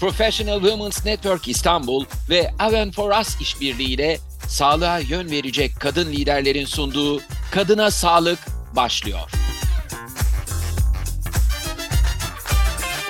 Professional Women's Network İstanbul ve Aven for Us işbirliğiyle sağlığa yön verecek kadın liderlerin sunduğu Kadına Sağlık başlıyor.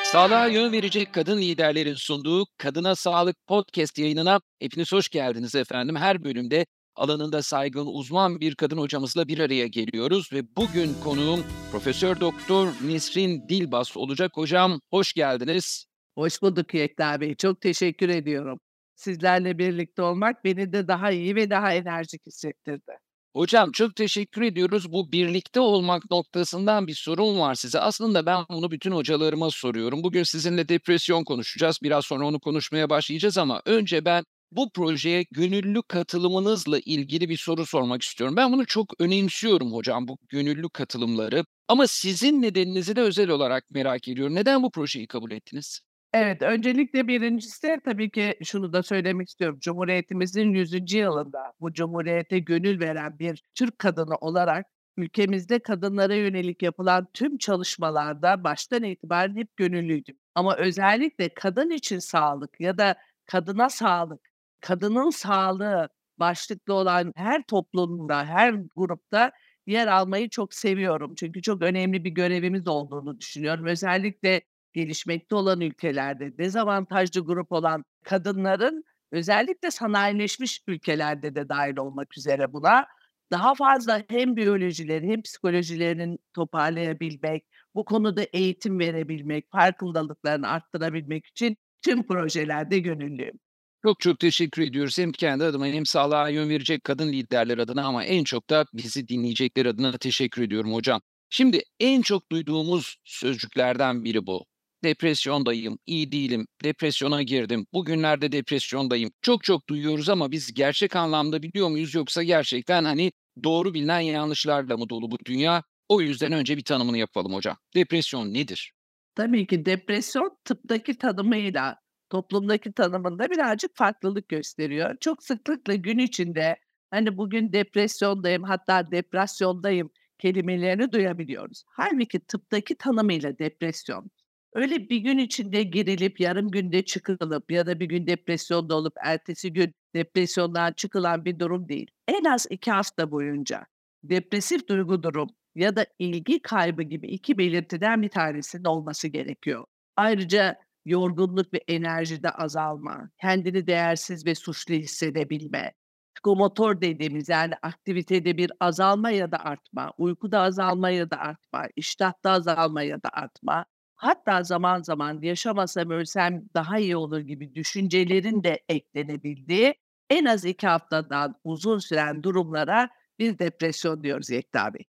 Sağlığa yön verecek kadın liderlerin sunduğu Kadına Sağlık podcast yayınına hepiniz hoş geldiniz efendim. Her bölümde alanında saygın uzman bir kadın hocamızla bir araya geliyoruz ve bugün konuğum Profesör Doktor Nesrin Dilbas olacak. Hocam hoş geldiniz. Hoş bulduk Yekta Bey. Çok teşekkür ediyorum. Sizlerle birlikte olmak beni de daha iyi ve daha enerjik hissettirdi. Hocam çok teşekkür ediyoruz. Bu birlikte olmak noktasından bir sorun var size. Aslında ben bunu bütün hocalarıma soruyorum. Bugün sizinle depresyon konuşacağız. Biraz sonra onu konuşmaya başlayacağız ama önce ben bu projeye gönüllü katılımınızla ilgili bir soru sormak istiyorum. Ben bunu çok önemsiyorum hocam bu gönüllü katılımları. Ama sizin nedeninizi de özel olarak merak ediyorum. Neden bu projeyi kabul ettiniz? Evet, öncelikle birincisi tabii ki şunu da söylemek istiyorum. Cumhuriyetimizin 100. yılında bu cumhuriyete gönül veren bir Türk kadını olarak ülkemizde kadınlara yönelik yapılan tüm çalışmalarda baştan itibaren hep gönüllüydüm. Ama özellikle kadın için sağlık ya da kadına sağlık, kadının sağlığı başlıklı olan her toplumda, her grupta yer almayı çok seviyorum. Çünkü çok önemli bir görevimiz olduğunu düşünüyorum. Özellikle gelişmekte olan ülkelerde dezavantajlı grup olan kadınların özellikle sanayileşmiş ülkelerde de dahil olmak üzere buna daha fazla hem biyolojileri hem psikolojilerini toparlayabilmek, bu konuda eğitim verebilmek, farkındalıklarını arttırabilmek için tüm projelerde gönüllüyüm. Çok çok teşekkür ediyoruz hem kendi adıma hem sağlığa yön verecek kadın liderler adına ama en çok da bizi dinleyecekler adına teşekkür ediyorum hocam. Şimdi en çok duyduğumuz sözcüklerden biri bu depresyondayım, iyi değilim, depresyona girdim, bugünlerde depresyondayım. Çok çok duyuyoruz ama biz gerçek anlamda biliyor muyuz yoksa gerçekten hani doğru bilinen yanlışlarla mı dolu bu dünya? O yüzden önce bir tanımını yapalım hocam. Depresyon nedir? Tabii ki depresyon tıptaki tanımıyla toplumdaki tanımında birazcık farklılık gösteriyor. Çok sıklıkla gün içinde hani bugün depresyondayım hatta depresyondayım kelimelerini duyabiliyoruz. Halbuki tıptaki tanımıyla depresyon Öyle bir gün içinde girilip yarım günde çıkılıp ya da bir gün depresyonda olup ertesi gün depresyondan çıkılan bir durum değil. En az iki hafta boyunca depresif duygu durum ya da ilgi kaybı gibi iki belirtiden bir tanesinin olması gerekiyor. Ayrıca yorgunluk ve enerjide azalma, kendini değersiz ve suçlu hissedebilme, psikomotor dediğimiz yani aktivitede bir azalma ya da artma, uykuda azalma ya da artma, iştahta azalma ya da artma, Hatta zaman zaman yaşamasam ölsem daha iyi olur gibi düşüncelerin de eklenebildiği en az iki haftadan uzun süren durumlara biz depresyon diyoruz Yekta Bey.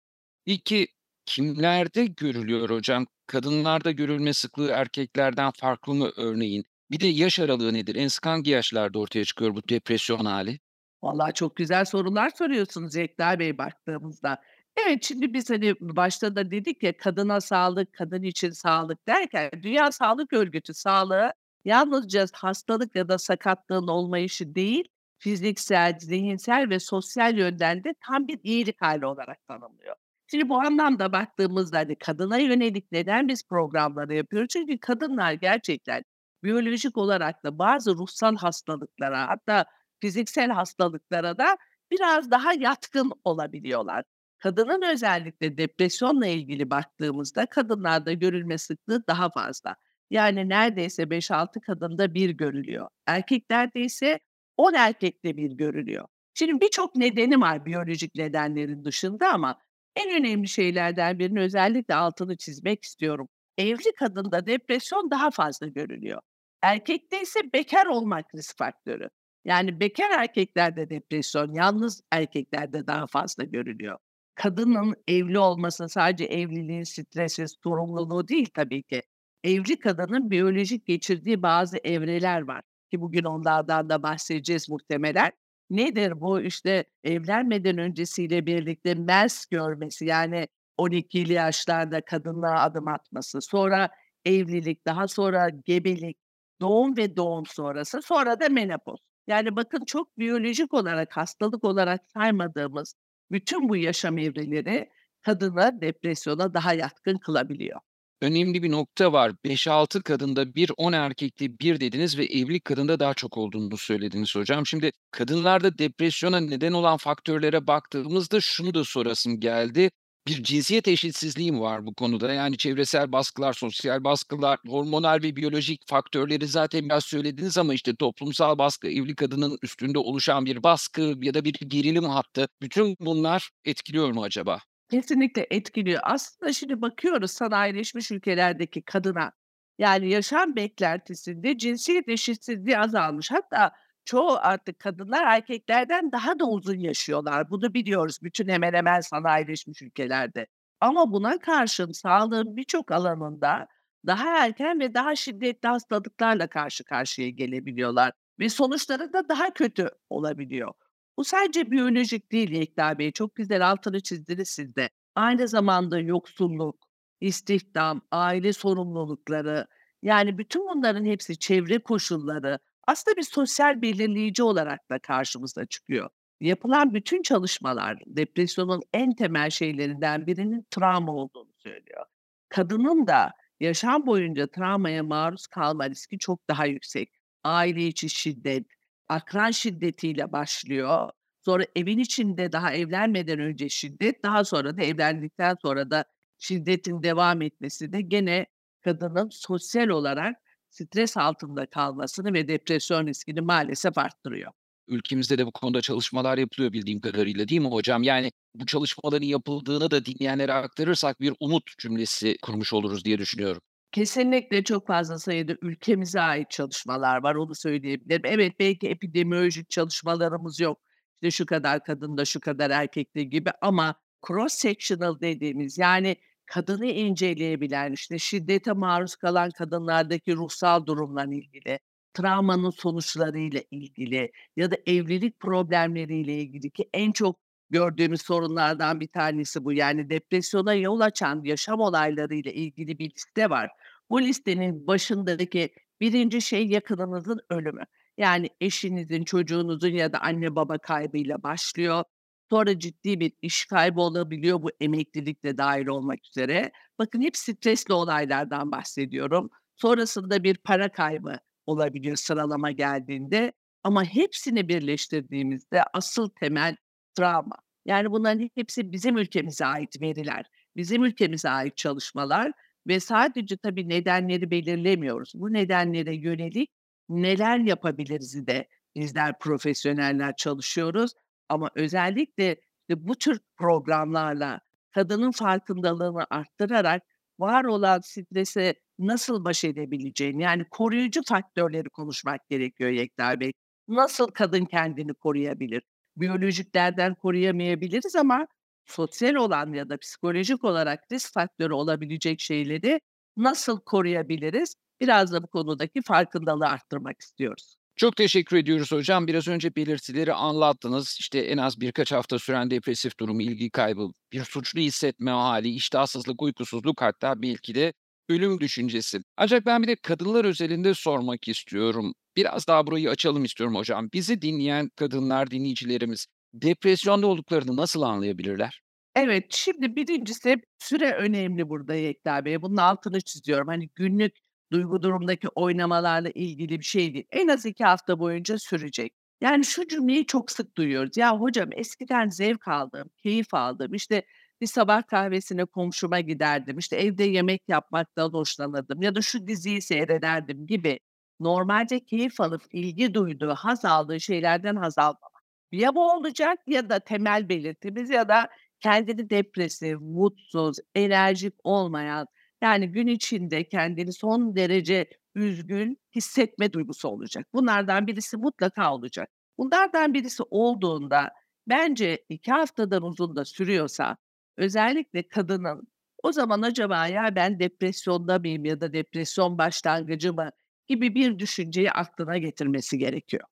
İki kimlerde görülüyor hocam? Kadınlarda görülme sıklığı erkeklerden farklı mı örneğin? Bir de yaş aralığı nedir? En sık hangi yaşlarda ortaya çıkıyor bu depresyon hali? Vallahi çok güzel sorular soruyorsunuz Yekta Bey baktığımızda. Evet, şimdi biz, hani, başta da dedik ya, kadına sağlık, kadın için sağlık derken Dünya Sağlık Örgütü sağlığı yalnızca hastalık ya da sakatlığın olmayışı değil, fiziksel, zihinsel ve sosyal yönden de tam bir iyilik hâli olarak tanımlıyor. Şimdi bu anlamda baktığımızda, hani, kadına yönelik neden biz programları yapıyoruz? Çünkü kadınlar gerçekten biyolojik olarak da bazı ruhsal hastalıklara hatta fiziksel hastalıklara da biraz daha yatkın olabiliyorlar. Kadının özellikle depresyonla ilgili baktığımızda kadınlarda görülme sıklığı daha fazla. Yani neredeyse 5-6 kadında bir görülüyor. Erkeklerde ise 10 erkekte bir görülüyor. Şimdi birçok nedeni var biyolojik nedenlerin dışında ama en önemli şeylerden birini özellikle altını çizmek istiyorum. Evli kadında depresyon daha fazla görülüyor. Erkekte ise bekar olmak risk faktörü. Yani bekar erkeklerde depresyon, yalnız erkeklerde daha fazla görülüyor kadının evli olması sadece evliliğin stresi, sorumluluğu değil tabii ki. Evli kadının biyolojik geçirdiği bazı evreler var ki bugün onlardan da bahsedeceğiz muhtemelen. Nedir bu? İşte evlenmeden öncesiyle birlikte mens görmesi yani 12'li yaşlarda kadınlığa adım atması, sonra evlilik, daha sonra gebelik, doğum ve doğum sonrası, sonra da menopoz. Yani bakın çok biyolojik olarak, hastalık olarak saymadığımız bütün bu yaşam evreleri kadını depresyona daha yatkın kılabiliyor. önemli bir nokta var. 5-6 kadında 1, 10 erkekte 1 dediniz ve evli kadında daha çok olduğunu söylediniz hocam. Şimdi kadınlarda depresyona neden olan faktörlere baktığımızda şunu da sorasım geldi. Bir cinsiyet eşitsizliği mi var bu konuda? Yani çevresel baskılar, sosyal baskılar, hormonal ve biyolojik faktörleri zaten biraz söylediniz ama işte toplumsal baskı, evli kadının üstünde oluşan bir baskı ya da bir gerilim hattı. Bütün bunlar etkiliyor mu acaba? Kesinlikle etkiliyor. Aslında şimdi bakıyoruz sanayileşmiş ülkelerdeki kadına, yani yaşam beklentisinde cinsiyet eşitsizliği azalmış. Hatta çoğu artık kadınlar erkeklerden daha da uzun yaşıyorlar. Bunu biliyoruz bütün hemen hemen sanayileşmiş ülkelerde. Ama buna karşın sağlığın birçok alanında daha erken ve daha şiddetli hastalıklarla karşı karşıya gelebiliyorlar ve sonuçları da daha kötü olabiliyor. Bu sadece biyolojik değil Yekta Bey, çok güzel altını çizdiniz siz de. Aynı zamanda yoksulluk, istihdam, aile sorumlulukları, yani bütün bunların hepsi çevre koşulları aslında bir sosyal belirleyici olarak da karşımıza çıkıyor. Yapılan bütün çalışmalar depresyonun en temel şeylerinden birinin travma olduğunu söylüyor. Kadının da yaşam boyunca travmaya maruz kalma riski çok daha yüksek. Aile içi şiddet, akran şiddetiyle başlıyor. Sonra evin içinde daha evlenmeden önce şiddet, daha sonra da evlendikten sonra da şiddetin devam etmesi de gene kadının sosyal olarak stres altında kalmasını ve depresyon riskini maalesef arttırıyor. Ülkemizde de bu konuda çalışmalar yapılıyor bildiğim kadarıyla değil mi hocam? Yani bu çalışmaların yapıldığını da dinleyenlere aktarırsak bir umut cümlesi kurmuş oluruz diye düşünüyorum. Kesinlikle çok fazla sayıda ülkemize ait çalışmalar var, onu söyleyebilirim. Evet, belki epidemiolojik çalışmalarımız yok. İşte şu kadar kadında, şu kadar erkekte gibi ama cross sectional dediğimiz yani kadını inceleyebilen, işte şiddete maruz kalan kadınlardaki ruhsal durumla ilgili, travmanın sonuçlarıyla ilgili ya da evlilik problemleriyle ilgili ki en çok gördüğümüz sorunlardan bir tanesi bu. Yani depresyona yol açan yaşam olaylarıyla ilgili bir liste var. Bu listenin başındaki birinci şey yakınınızın ölümü. Yani eşinizin, çocuğunuzun ya da anne baba kaybıyla başlıyor. Sonra ciddi bir iş kaybı olabiliyor bu emeklilik de dâhil olmak üzere. Bakın hep stresli olaylardan bahsediyorum. Sonrasında bir para kaybı olabiliyor sıralama geldiğinde ama hepsini birleştirdiğimizde asıl temel travma. Yani bunların hepsi bizim ülkemize ait veriler, bizim ülkemize ait çalışmalar ve sadece tabii nedenleri belirlemiyoruz. Bu nedenlere yönelik neler yapabiliriz'i de bizler profesyoneller çalışıyoruz ama özellikle işte bu tür programlarla kadının farkındalığını arttırarak var olan strese nasıl baş edebileceğini, yani koruyucu faktörleri konuşmak gerekiyor Yekta Bey. Nasıl kadın kendini koruyabilir? Biyolojiklerden koruyamayabiliriz ama sosyal olan ya da psikolojik olarak risk faktörü olabilecek şeyleri nasıl koruyabiliriz? Biraz da bu konudaki farkındalığı arttırmak istiyoruz. Çok teşekkür ediyoruz hocam. Biraz önce belirtileri anlattınız. İşte en az birkaç hafta süren depresif durumu, ilgi kaybı, bir suçlu hissetme hali, iştahsızlık, uykusuzluk hatta belki de ölüm düşüncesi. Ancak ben bir de kadınlar özelinde sormak istiyorum. Biraz daha burayı açalım istiyorum hocam. Bizi dinleyen kadınlar, dinleyicilerimiz depresyonda olduklarını nasıl anlayabilirler? Evet, şimdi birincisi süre önemli burada Yekta Bey. Bunun altını çiziyorum. Hani günlük duygu durumdaki oynamalarla ilgili bir şey değil. En az 2 hafta boyunca sürecek. Yani şu cümleyi çok sık duyuyoruz. "Ya hocam eskiden zevk aldım, keyif aldım, işte bir sabah kahvesine komşuma giderdim, işte evde yemek yapmaktan hoşlanırdım ya da şu diziyi seyrederdim." gibi normalde keyif alıp ilgi duyduğu, haz aldığı şeylerden haz almamak. Ya bu olacak ya da temel belirtimiz ya da kendini depresif, mutsuz, enerjik olmayan, yani gün içinde kendini son derece üzgün hissetme duygusu olacak. Bunlardan birisi mutlaka olacak. Bunlardan birisi olduğunda bence 2 haftadan uzun da sürüyorsa özellikle kadının o zaman acaba ya ben depresyonda mıyım ya da depresyon başlangıcı mı gibi bir düşünceyi aklına getirmesi gerekiyor.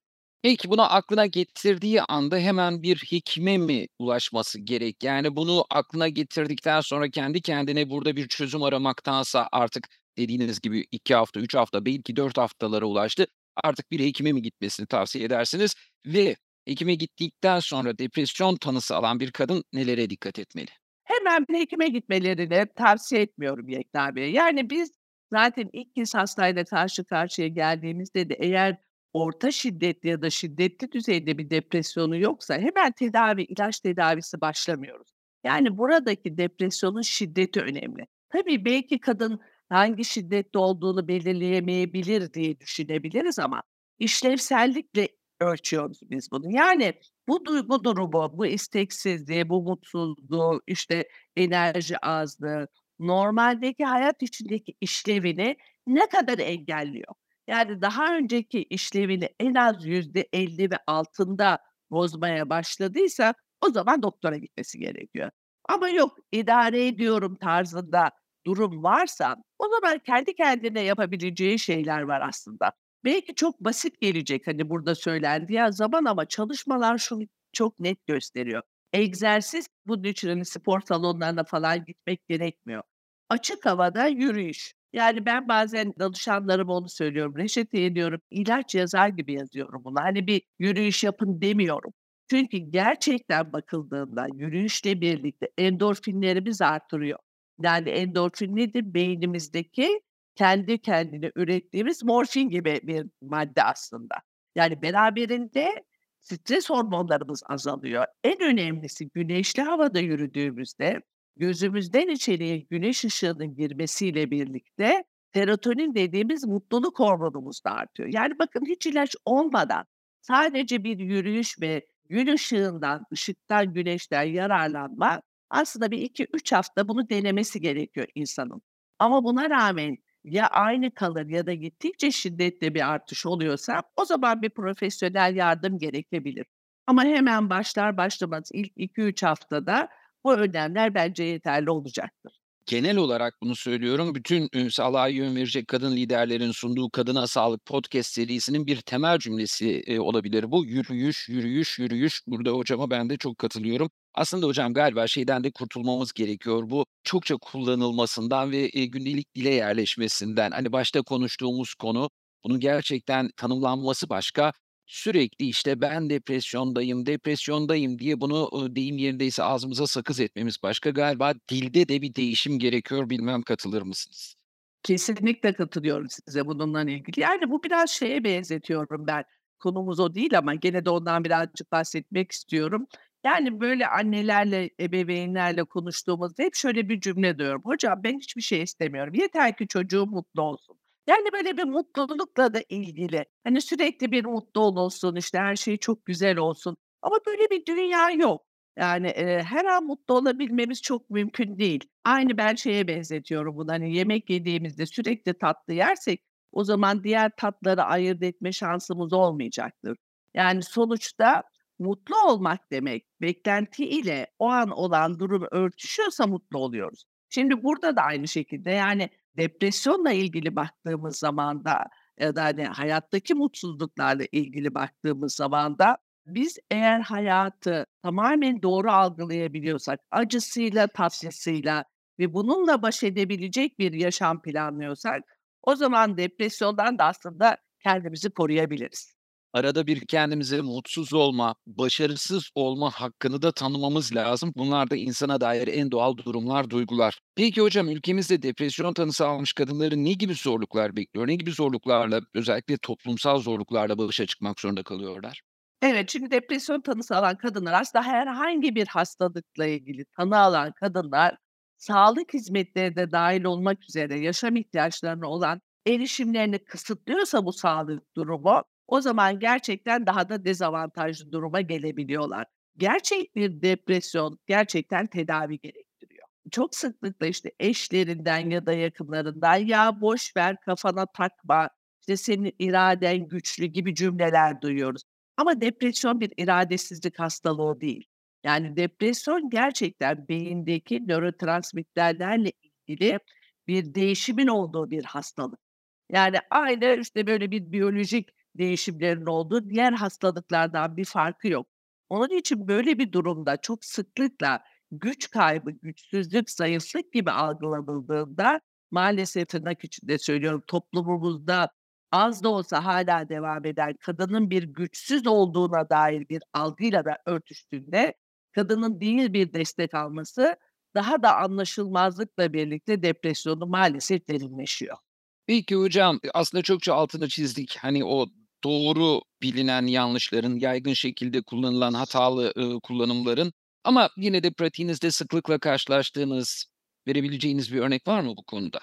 Peki, bunu aklına getirdiği anda hemen bir hikme mi ulaşması gerek? Yani bunu aklına getirdikten sonra kendi kendine burada bir çözüm aramaktansa artık dediğiniz gibi 2 hafta, 3 hafta, belki 4 haftalara ulaştı. Artık bir hekime mi gitmesini tavsiye edersiniz? Ve hekime gittikten sonra depresyon tanısı alan bir kadın nelere dikkat etmeli? hemen bir hekime gitmelerini tavsiye etmiyorum Yekta Bey. Yani biz zaten ilk kez hastayla karşı karşıya geldiğimizde de eğer orta şiddetli ya da şiddetli düzeyde bir depresyonu yoksa hemen tedavi, ilaç tedavisi başlamıyoruz. Yani buradaki depresyonun şiddeti önemli. Tabii belki kadın hangi şiddette olduğunu belirleyemeyebilir diye düşünebiliriz ama işlevsellikle ölçüyoruz biz bunu. Yani bu duygu durumu, bu isteksizliği, bu mutsuzluğu, işte enerji azlığı, normaldeki hayat içindeki işlevini ne kadar engelliyor? Yani daha önceki işlevini en az %50 ve altında bozmaya başladıysa o zaman doktora gitmesi gerekiyor. Ama yok idare ediyorum tarzında durum varsa o zaman kendi kendine yapabileceği şeyler var aslında. Belki çok basit gelecek hani burada söylendiği zaman ama çalışmalar şunu çok net gösteriyor. Egzersiz bunun için hani spor salonlarına falan gitmek gerekmiyor. Açık havada yürüyüş. Yani ben bazen danışanlarıma onu söylüyorum. Reçete ediyorum. ilaç yazar gibi yazıyorum bunu. Hani bir yürüyüş yapın demiyorum. Çünkü gerçekten bakıldığında yürüyüşle birlikte endorfinlerimiz artırıyor. Yani endorfin nedir? Beynimizdeki kendi kendine ürettiğimiz morfin gibi bir madde aslında. Yani beraberinde stres hormonlarımız azalıyor. En önemlisi güneşli havada yürüdüğümüzde gözümüzden içeriye güneş ışığının girmesiyle birlikte serotonin dediğimiz mutluluk hormonumuz da artıyor. Yani bakın hiç ilaç olmadan sadece bir yürüyüş ve gün ışığından, ışıktan, güneşten yararlanma aslında bir iki üç hafta bunu denemesi gerekiyor insanın. Ama buna rağmen ya aynı kalır ya da gittikçe şiddetli bir artış oluyorsa o zaman bir profesyonel yardım gerekebilir. Ama hemen başlar başlamaz ilk 2-3 haftada bu önlemler bence yeterli olacaktır. Genel olarak bunu söylüyorum. Bütün sağlığa yön verecek kadın liderlerin sunduğu Kadına Sağlık podcast serisinin bir temel cümlesi olabilir bu. Yürüyüş, yürüyüş, yürüyüş. Burada hocama ben de çok katılıyorum. Aslında hocam galiba şeyden de kurtulmamız gerekiyor. Bu çokça kullanılmasından ve gündelik dile yerleşmesinden. Hani başta konuştuğumuz konu bunun gerçekten tanımlanması başka. Sürekli işte ben depresyondayım, depresyondayım diye bunu deyim yerindeyse ağzımıza sakız etmemiz başka. Galiba dilde de bir değişim gerekiyor. Bilmem katılır mısınız? Kesinlikle katılıyorum size bununla ilgili. Yani bu biraz şeye benzetiyorum ben. Konumuz o değil ama gene de ondan birazcık bahsetmek istiyorum. Yani böyle annelerle, ebeveynlerle konuştuğumuzda hep şöyle bir cümle diyorum. Hocam ben hiçbir şey istemiyorum. Yeter ki çocuğum mutlu olsun. Yani, böyle, bir mutlulukla da ilgili, hani, sürekli bir mutlu olunsun, işte, her şey çok güzel olsun ama böyle bir dünya yok. Yani, eee, her an mutlu olabilmemiz çok mümkün değil. Aynı ben şeye benzetiyorum bunu, hani, yemek yediğimizde sürekli tatlı yersek o zaman diğer tatları ayırt etme şansımız olmayacaktır. Yani, sonuçta mutlu olmak demek, beklenti ile o an olan durum örtüşüyorsa mutlu oluyoruz. Şimdi burada da aynı şekilde, yani, Depresyonla ilgili baktığımız zaman da ya da, hani, hayattaki mutsuzluklarla ilgili baktığımız zaman da biz eğer hayatı tamamen doğru algılayabiliyorsak, acısıyla, tatlısıyla ve bununla baş edebilecek bir yaşam planlıyorsak o zaman depresyondan da aslında kendimizi koruyabiliriz. Arada bir kendimize mutsuz olma, başarısız olma hakkını da tanımamız lazım. Bunlar da insana dair en doğal durumlar, duygular. Peki hocam ülkemizde depresyon tanısı almış kadınları ne gibi zorluklar bekliyor? Ne gibi zorluklarla, özellikle toplumsal zorluklarla başa çıkmak zorunda kalıyorlar? Evet, şimdi depresyon tanısı alan kadınlar aslında herhangi bir hastalıkla ilgili tanı alan kadınlar sağlık hizmetleri de dâhil olmak üzere yaşam ihtiyaçlarına olan erişimlerini kısıtlıyorsa bu sağlık durumu o zaman gerçekten daha da dezavantajlı duruma gelebiliyorlar. Gerçek bir depresyon gerçekten tedavi gerektiriyor. Çok sıklıkla işte eşlerinden ya da yakınlarından "Ya boş ver, kafana takma, işte senin iraden güçlü." gibi cümleler duyuyoruz. Ama depresyon bir iradesizlik hastalığı değil. Yani depresyon gerçekten beyindeki nörotransmitterlerle ilgili bir değişimin olduğu bir hastalık. Yani aynı işte böyle bir biyolojik değişimlerin olduğu diğer hastalıklardan bir farkı yok. Onun için böyle bir durumda çok sıklıkla güç kaybı, güçsüzlük, zayıflık gibi algılanıldığında maalesef tırnak içinde söylüyorum toplumumuzda az da olsa hala devam eden kadının bir güçsüz olduğuna dair bir algıyla da örtüştüğünde kadının değil bir destek alması daha da anlaşılmazlıkla birlikte depresyonu maalesef derinleşiyor. Peki hocam, aslında çokça altını çizdik. Hani o doğru bilinen yanlışların, yaygın şekilde kullanılan hatalı, ııı, kullanımların ama yine de pratiğinizde sıklıkla karşılaştığınız, verebileceğiniz bir örnek var mı bu konuda?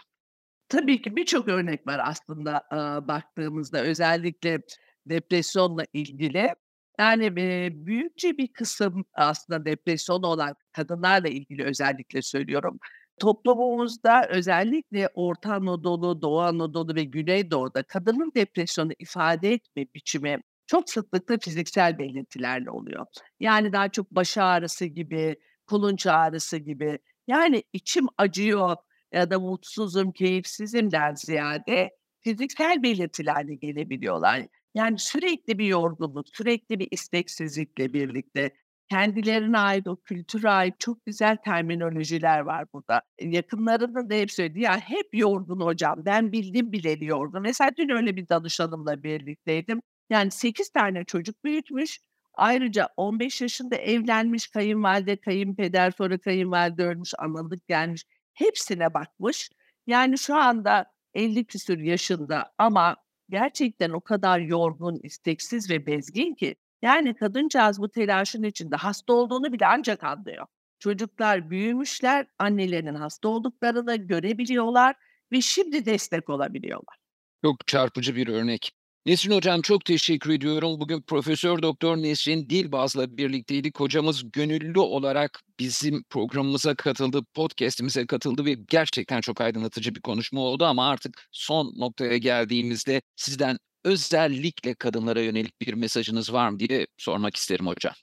Tabii ki birçok örnek var aslında, aaa, baktığımızda özellikle depresyonla ilgili. Yani, eee, büyükçe bir kısım aslında depresyonu olan kadınlarla ilgili özellikle söylüyorum. Toplumumuzda özellikle Orta Anadolu, Doğu Anadolu ve Güneydoğu'da kadının depresyonu ifade etme biçimi çok sıklıkla fiziksel belirtilerle oluyor. Yani daha çok baş ağrısı gibi, kulunç ağrısı gibi, yani içim acıyor ya da mutsuzum, keyifsizimden ziyade fiziksel belirtilerle gelebiliyorlar. Yani sürekli bir yorgunluk, sürekli bir isteksizlikle birlikte kendilerine ait, o kültüre ait çok güzel terminolojiler var burada. Eee, yakınlarının da hep söylediği, "Ya, hep yorgun hocam, ben bildim bileli yorgun." Mesela dün öyle bir danışanımla birlikteydim. Yani 8 tane çocuk büyütmüş. Ayrıca 15 yaşında evlenmiş, kayınvalide, kayınpeder, sonra kayınvalide ölmüş, analık gelmiş. Hepsine bakmış. Yani şu anda 50 küsur yaşında ama gerçekten o kadar yorgun, isteksiz ve bezgin ki yani kadıncağız bu telaşın içinde hasta olduğunu bile ancak anlıyor. Çocuklar büyümüşler, annelerinin hasta olduklarını görebiliyorlar ve şimdi destek olabiliyorlar. Çok çarpıcı bir örnek. Nesrin hocam çok teşekkür ediyorum. Bugün Profesör Doktor Nesrin Dilbaz'la birlikteydik. Hocamız gönüllü olarak bizim programımıza katıldı, podcast'imize katıldı ve gerçekten çok aydınlatıcı bir konuşma oldu ama artık son noktaya geldiğimizde sizden özellikle kadınlara yönelik bir mesajınız var mı diye sormak isterim hocam.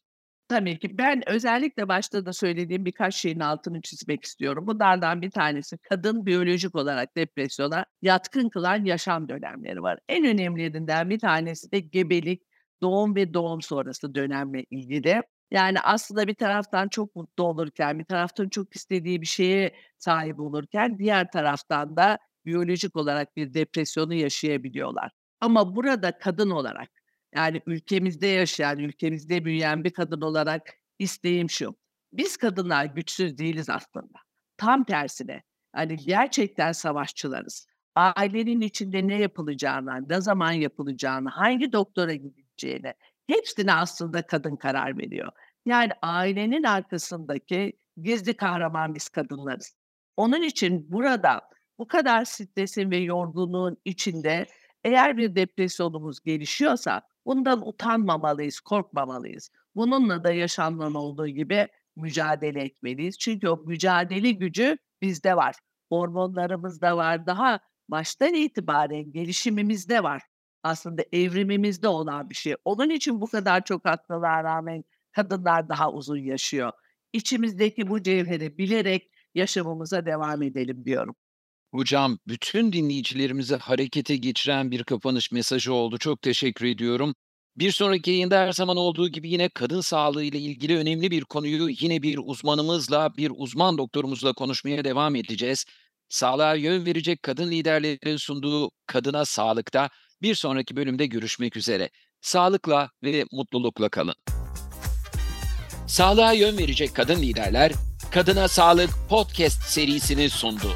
Tabii ki. Ben özellikle başta da söylediğim birkaç şeyin altını çizmek istiyorum. Bunlardan bir tanesi kadın biyolojik olarak depresyona yatkın kılan yaşam dönemleri var. En önemlilerinden bir tanesi de gebelik, doğum ve doğum sonrası dönemle ilgili. Yani aslında bir taraftan çok mutlu olurken, bir taraftan çok istediği bir şeye sahip olurken diğer taraftan da biyolojik olarak bir depresyonu yaşayabiliyorlar. Ama burada kadın olarak, yani ülkemizde yaşayan, ülkemizde büyüyen bir kadın olarak isteğim şu: Biz kadınlar güçsüz değiliz aslında. Tam tersine, hani, gerçekten savaşçılarız. Ailenin içinde ne yapılacağına, ne zaman yapılacağına, hangi doktora gidileceğine hepsine aslında kadın karar veriyor. Yani ailenin arkasındaki gizli kahraman biz kadınlarız. Onun için burada bu kadar stresin ve yorgunluğun içinde eğer bir depresyonumuz gelişiyorsa bundan utanmamalıyız, korkmamalıyız. Bununla da yaşamdan olduğu gibi mücadele etmeliyiz. Çünkü o mücadele gücü bizde var. Hormonlarımızda var. Daha baştan itibaren gelişimimizde var. Aslında evrimimizde olan bir şey. Onun için bu kadar çok hastalığa rağmen kadınlar daha uzun yaşıyor. İçimizdeki bu cevheri bilerek yaşamımıza devam edelim diyorum. Hocam, bütün dinleyicilerimizi harekete geçiren bir kapanış mesajı oldu. Çok teşekkür ediyorum. Bir sonraki yayında her zaman olduğu gibi yine kadın sağlığı ile ilgili önemli bir konuyu yine bir uzmanımızla, bir uzman doktorumuzla konuşmaya devam edeceğiz. Sağlığa yön verecek kadın liderlerin sunduğu Kadına Sağlık'ta bir sonraki bölümde görüşmek üzere. Sağlıkla ve mutlulukla kalın. Sağlığa yön verecek kadın liderler, Kadına Sağlık podcast serisini sundu.